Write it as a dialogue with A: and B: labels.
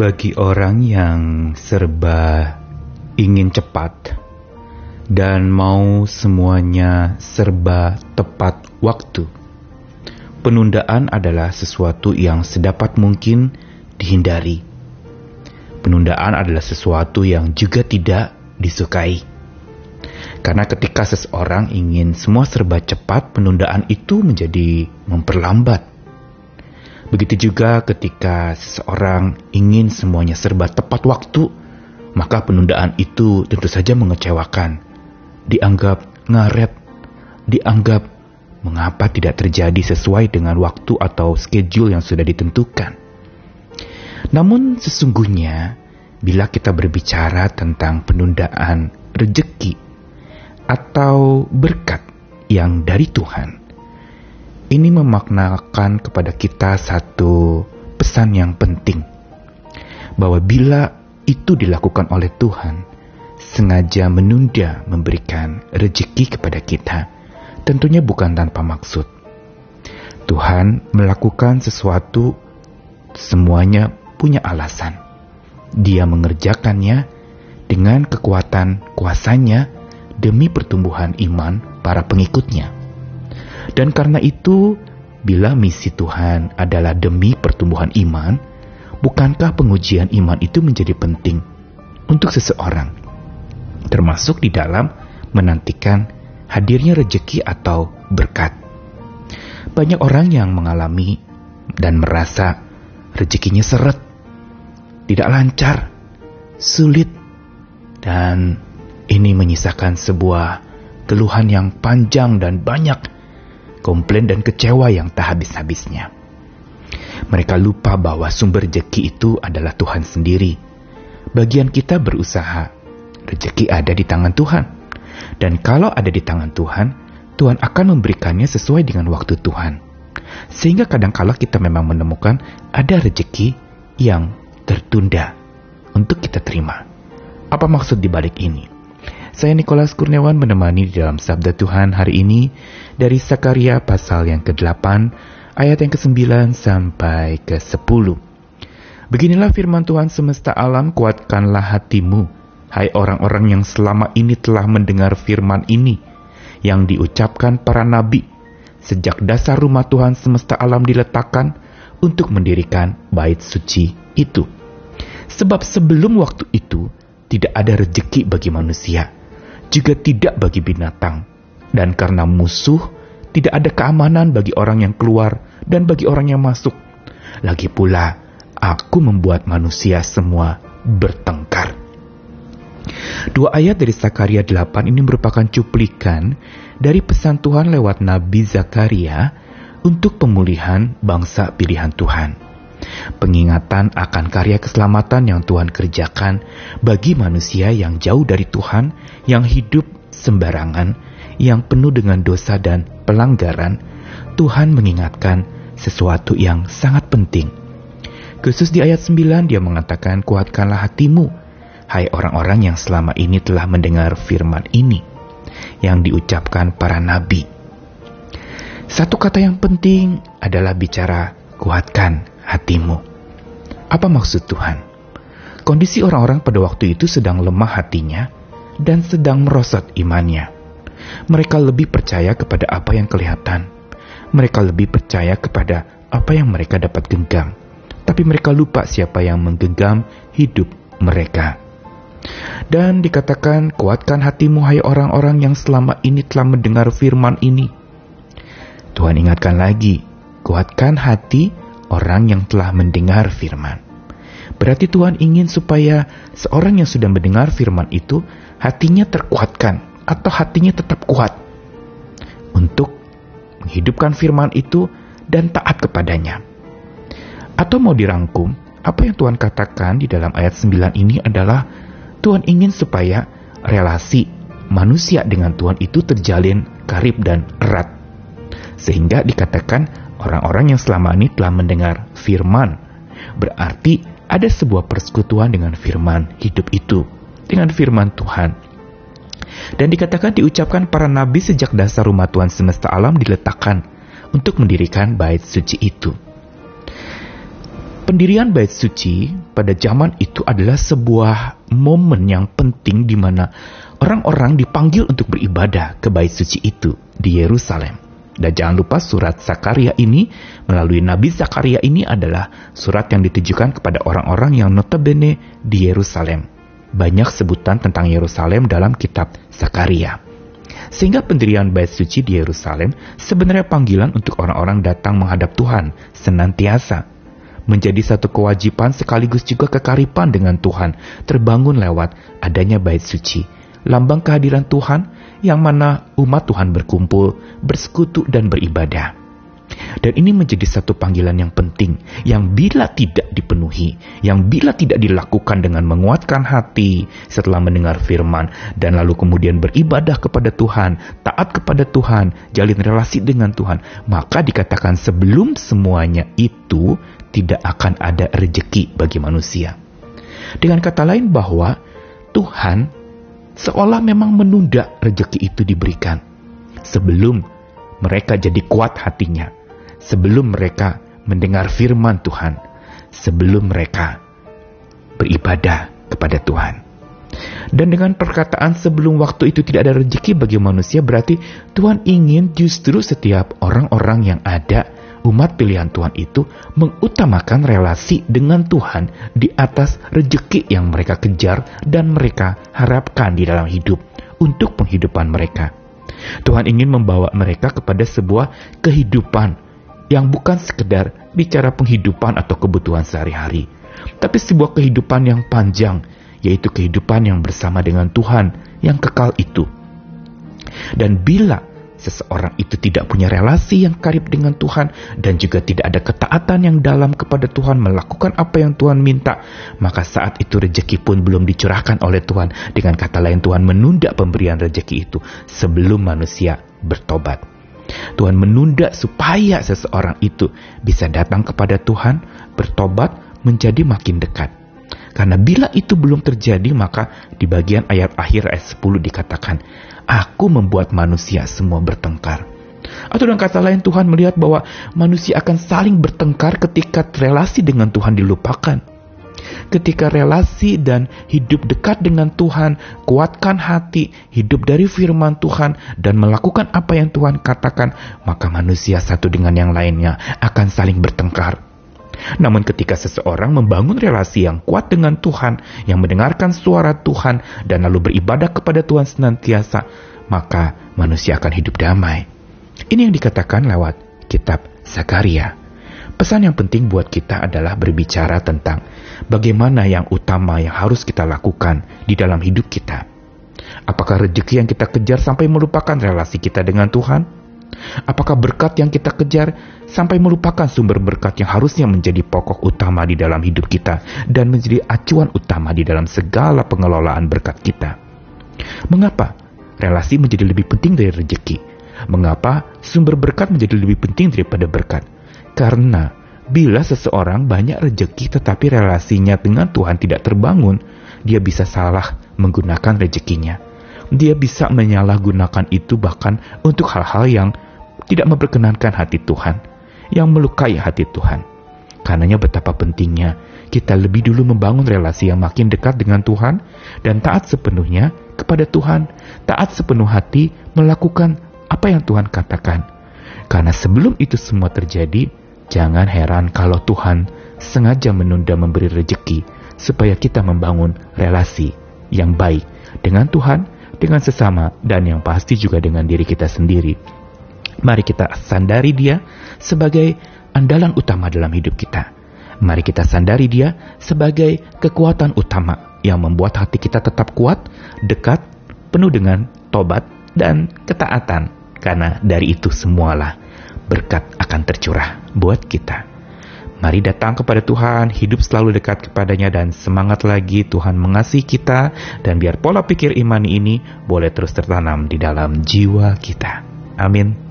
A: Bagi orang yang serba ingin cepat dan mau semuanya serba tepat waktu, penundaan adalah sesuatu yang sedapat mungkin dihindari. Penundaan adalah sesuatu yang juga tidak disukai. Karena ketika seseorang ingin semua serba cepat, penundaan itu menjadi memperlambat Begitu juga ketika seseorang ingin semuanya serba tepat waktu, maka penundaan itu tentu saja mengecewakan. Dianggap ngaret, dianggap mengapa tidak terjadi sesuai dengan waktu atau schedule yang sudah ditentukan. Namun sesungguhnya, bila kita berbicara tentang penundaan rejeki atau berkat yang dari Tuhan, ini memaknakan kepada kita satu pesan yang penting bahwa bila itu dilakukan oleh Tuhan, sengaja menunda memberikan rezeki kepada kita, tentunya bukan tanpa maksud. Tuhan melakukan sesuatu, semuanya punya alasan. Dia mengerjakannya dengan kekuatan kuasanya demi pertumbuhan iman para pengikutnya. Dan karena itu, bila misi Tuhan adalah demi pertumbuhan iman, bukankah pengujian iman itu menjadi penting untuk seseorang, termasuk di dalam menantikan hadirnya rejeki atau berkat? Banyak orang yang mengalami dan merasa rezekinya seret, tidak lancar, sulit, dan ini menyisakan sebuah keluhan yang panjang dan banyak komplain dan kecewa yang tak habis-habisnya. Mereka lupa bahwa sumber rejeki itu adalah Tuhan sendiri. Bagian kita berusaha, rejeki ada di tangan Tuhan. Dan kalau ada di tangan Tuhan, Tuhan akan memberikannya sesuai dengan waktu Tuhan. Sehingga kadang-kala kita memang menemukan ada rejeki yang tertunda untuk kita terima. Apa maksud di balik ini? Saya Nikolas Kurniawan menemani di dalam Sabda Tuhan hari ini dari Sakaria pasal yang ke-8 ayat yang ke-9 sampai ke-10. Beginilah firman Tuhan semesta alam, kuatkanlah hatimu, hai orang-orang yang selama ini telah mendengar firman ini, yang diucapkan para nabi, sejak dasar rumah Tuhan semesta alam diletakkan untuk mendirikan bait suci itu. Sebab sebelum waktu itu, tidak ada rejeki bagi manusia, juga tidak bagi binatang. Dan karena musuh, tidak ada keamanan bagi orang yang keluar dan bagi orang yang masuk. Lagi pula, aku membuat manusia semua bertengkar. Dua ayat dari Zakaria 8 ini merupakan cuplikan dari pesan Tuhan lewat Nabi Zakaria untuk pemulihan bangsa pilihan Tuhan. Pengingatan akan karya keselamatan yang Tuhan kerjakan bagi manusia yang jauh dari Tuhan, yang hidup sembarangan, yang penuh dengan dosa dan pelanggaran, Tuhan mengingatkan sesuatu yang sangat penting. Khusus di ayat 9 dia mengatakan, Kuatkanlah hatimu, hai orang-orang yang selama ini telah mendengar firman ini, yang diucapkan para nabi. Satu kata yang penting adalah bicara kuatkan hatimu. Apa maksud Tuhan? Kondisi orang-orang pada waktu itu sedang lemah hatinya dan sedang merosot imannya. Mereka lebih percaya kepada apa yang kelihatan. Mereka lebih percaya kepada apa yang mereka dapat genggam. Tapi mereka lupa siapa yang menggenggam hidup mereka. Dan dikatakan, kuatkan hatimu hai orang-orang yang selama ini telah mendengar firman ini. Tuhan ingatkan lagi, kuatkan hati orang yang telah mendengar firman. Berarti Tuhan ingin supaya seorang yang sudah mendengar firman itu hatinya terkuatkan atau hatinya tetap kuat untuk menghidupkan firman itu dan taat kepadanya. Atau mau dirangkum, apa yang Tuhan katakan di dalam ayat 9 ini adalah Tuhan ingin supaya relasi manusia dengan Tuhan itu terjalin karib dan erat. Sehingga dikatakan orang-orang yang selama ini telah mendengar firman. Berarti ada sebuah persekutuan dengan firman hidup itu, dengan firman Tuhan. Dan dikatakan diucapkan para nabi sejak dasar rumah Tuhan semesta alam diletakkan untuk mendirikan bait suci itu. pendirian bait suci pada zaman itu adalah sebuah momen yang penting di mana orang-orang dipanggil untuk beribadah ke bait suci itu di Yerusalem. Dan jangan lupa surat Zakaria ini melalui Nabi Zakaria ini adalah surat yang ditujukan kepada orang-orang yang notabene di Yerusalem. Banyak sebutan tentang Yerusalem dalam kitab Zakaria. Sehingga pendirian bait suci di Yerusalem sebenarnya panggilan untuk orang-orang datang menghadap Tuhan senantiasa. Menjadi satu kewajiban sekaligus juga kekaripan dengan Tuhan terbangun lewat adanya bait suci. Lambang kehadiran Tuhan yang mana umat Tuhan berkumpul, bersekutu, dan beribadah. Dan ini menjadi satu panggilan yang penting, yang bila tidak dipenuhi, yang bila tidak dilakukan dengan menguatkan hati setelah mendengar firman, dan lalu kemudian beribadah kepada Tuhan, taat kepada Tuhan, jalin relasi dengan Tuhan, maka dikatakan sebelum semuanya itu tidak akan ada rejeki bagi manusia. Dengan kata lain bahwa Tuhan seolah memang menunda rejeki itu diberikan sebelum mereka jadi kuat hatinya, sebelum mereka mendengar firman Tuhan, sebelum mereka beribadah kepada Tuhan. Dan dengan perkataan sebelum waktu itu tidak ada rezeki bagi manusia berarti Tuhan ingin justru setiap orang-orang yang ada umat pilihan Tuhan itu mengutamakan relasi dengan Tuhan di atas rejeki yang mereka kejar dan mereka harapkan di dalam hidup untuk penghidupan mereka. Tuhan ingin membawa mereka kepada sebuah kehidupan yang bukan sekedar bicara penghidupan atau kebutuhan sehari-hari, tapi sebuah kehidupan yang panjang, yaitu kehidupan yang bersama dengan Tuhan yang kekal itu. Dan bila seseorang itu tidak punya relasi yang karib dengan Tuhan dan juga tidak ada ketaatan yang dalam kepada Tuhan melakukan apa yang Tuhan minta, maka saat itu rejeki pun belum dicurahkan oleh Tuhan. Dengan kata lain Tuhan menunda pemberian rejeki itu sebelum manusia bertobat. Tuhan menunda supaya seseorang itu bisa datang kepada Tuhan, bertobat, menjadi makin dekat. Karena bila itu belum terjadi, maka di bagian ayat akhir ayat 10 dikatakan, Aku membuat manusia semua bertengkar. Atau dengan kata lain Tuhan melihat bahwa manusia akan saling bertengkar ketika relasi dengan Tuhan dilupakan. Ketika relasi dan hidup dekat dengan Tuhan, kuatkan hati, hidup dari firman Tuhan, dan melakukan apa yang Tuhan katakan, maka manusia satu dengan yang lainnya akan saling bertengkar. Namun ketika seseorang membangun relasi yang kuat dengan Tuhan, yang mendengarkan suara Tuhan, dan lalu beribadah kepada Tuhan senantiasa, maka manusia akan hidup damai. Ini yang dikatakan lewat kitab Zakaria. Pesan yang penting buat kita adalah berbicara tentang bagaimana yang utama yang harus kita lakukan di dalam hidup kita. Apakah rezeki yang kita kejar sampai melupakan relasi kita dengan Tuhan? Apakah berkat yang kita kejar sampai melupakan sumber berkat yang harusnya menjadi pokok utama di dalam hidup kita dan menjadi acuan utama di dalam segala pengelolaan berkat kita? Mengapa relasi menjadi lebih penting dari rezeki? Mengapa sumber berkat menjadi lebih penting daripada berkat? Karena bila seseorang banyak rezeki tetapi relasinya dengan Tuhan tidak terbangun, dia bisa salah menggunakan rezekinya dia bisa menyalahgunakan itu bahkan untuk hal-hal yang tidak memperkenankan hati Tuhan, yang melukai hati Tuhan. Karenanya betapa pentingnya kita lebih dulu membangun relasi yang makin dekat dengan Tuhan dan taat sepenuhnya kepada Tuhan, taat sepenuh hati melakukan apa yang Tuhan katakan. Karena sebelum itu semua terjadi, jangan heran kalau Tuhan sengaja menunda memberi rejeki supaya kita membangun relasi yang baik dengan Tuhan dengan sesama, dan yang pasti juga dengan diri kita sendiri. Mari kita sandari dia sebagai andalan utama dalam hidup kita. Mari kita sandari dia sebagai kekuatan utama yang membuat hati kita tetap kuat, dekat, penuh dengan tobat dan ketaatan. Karena dari itu semualah berkat akan tercurah buat kita. Mari datang kepada Tuhan, hidup selalu dekat kepadanya dan semangat lagi Tuhan mengasihi kita dan biar pola pikir imani ini boleh terus tertanam di dalam jiwa kita. Amin.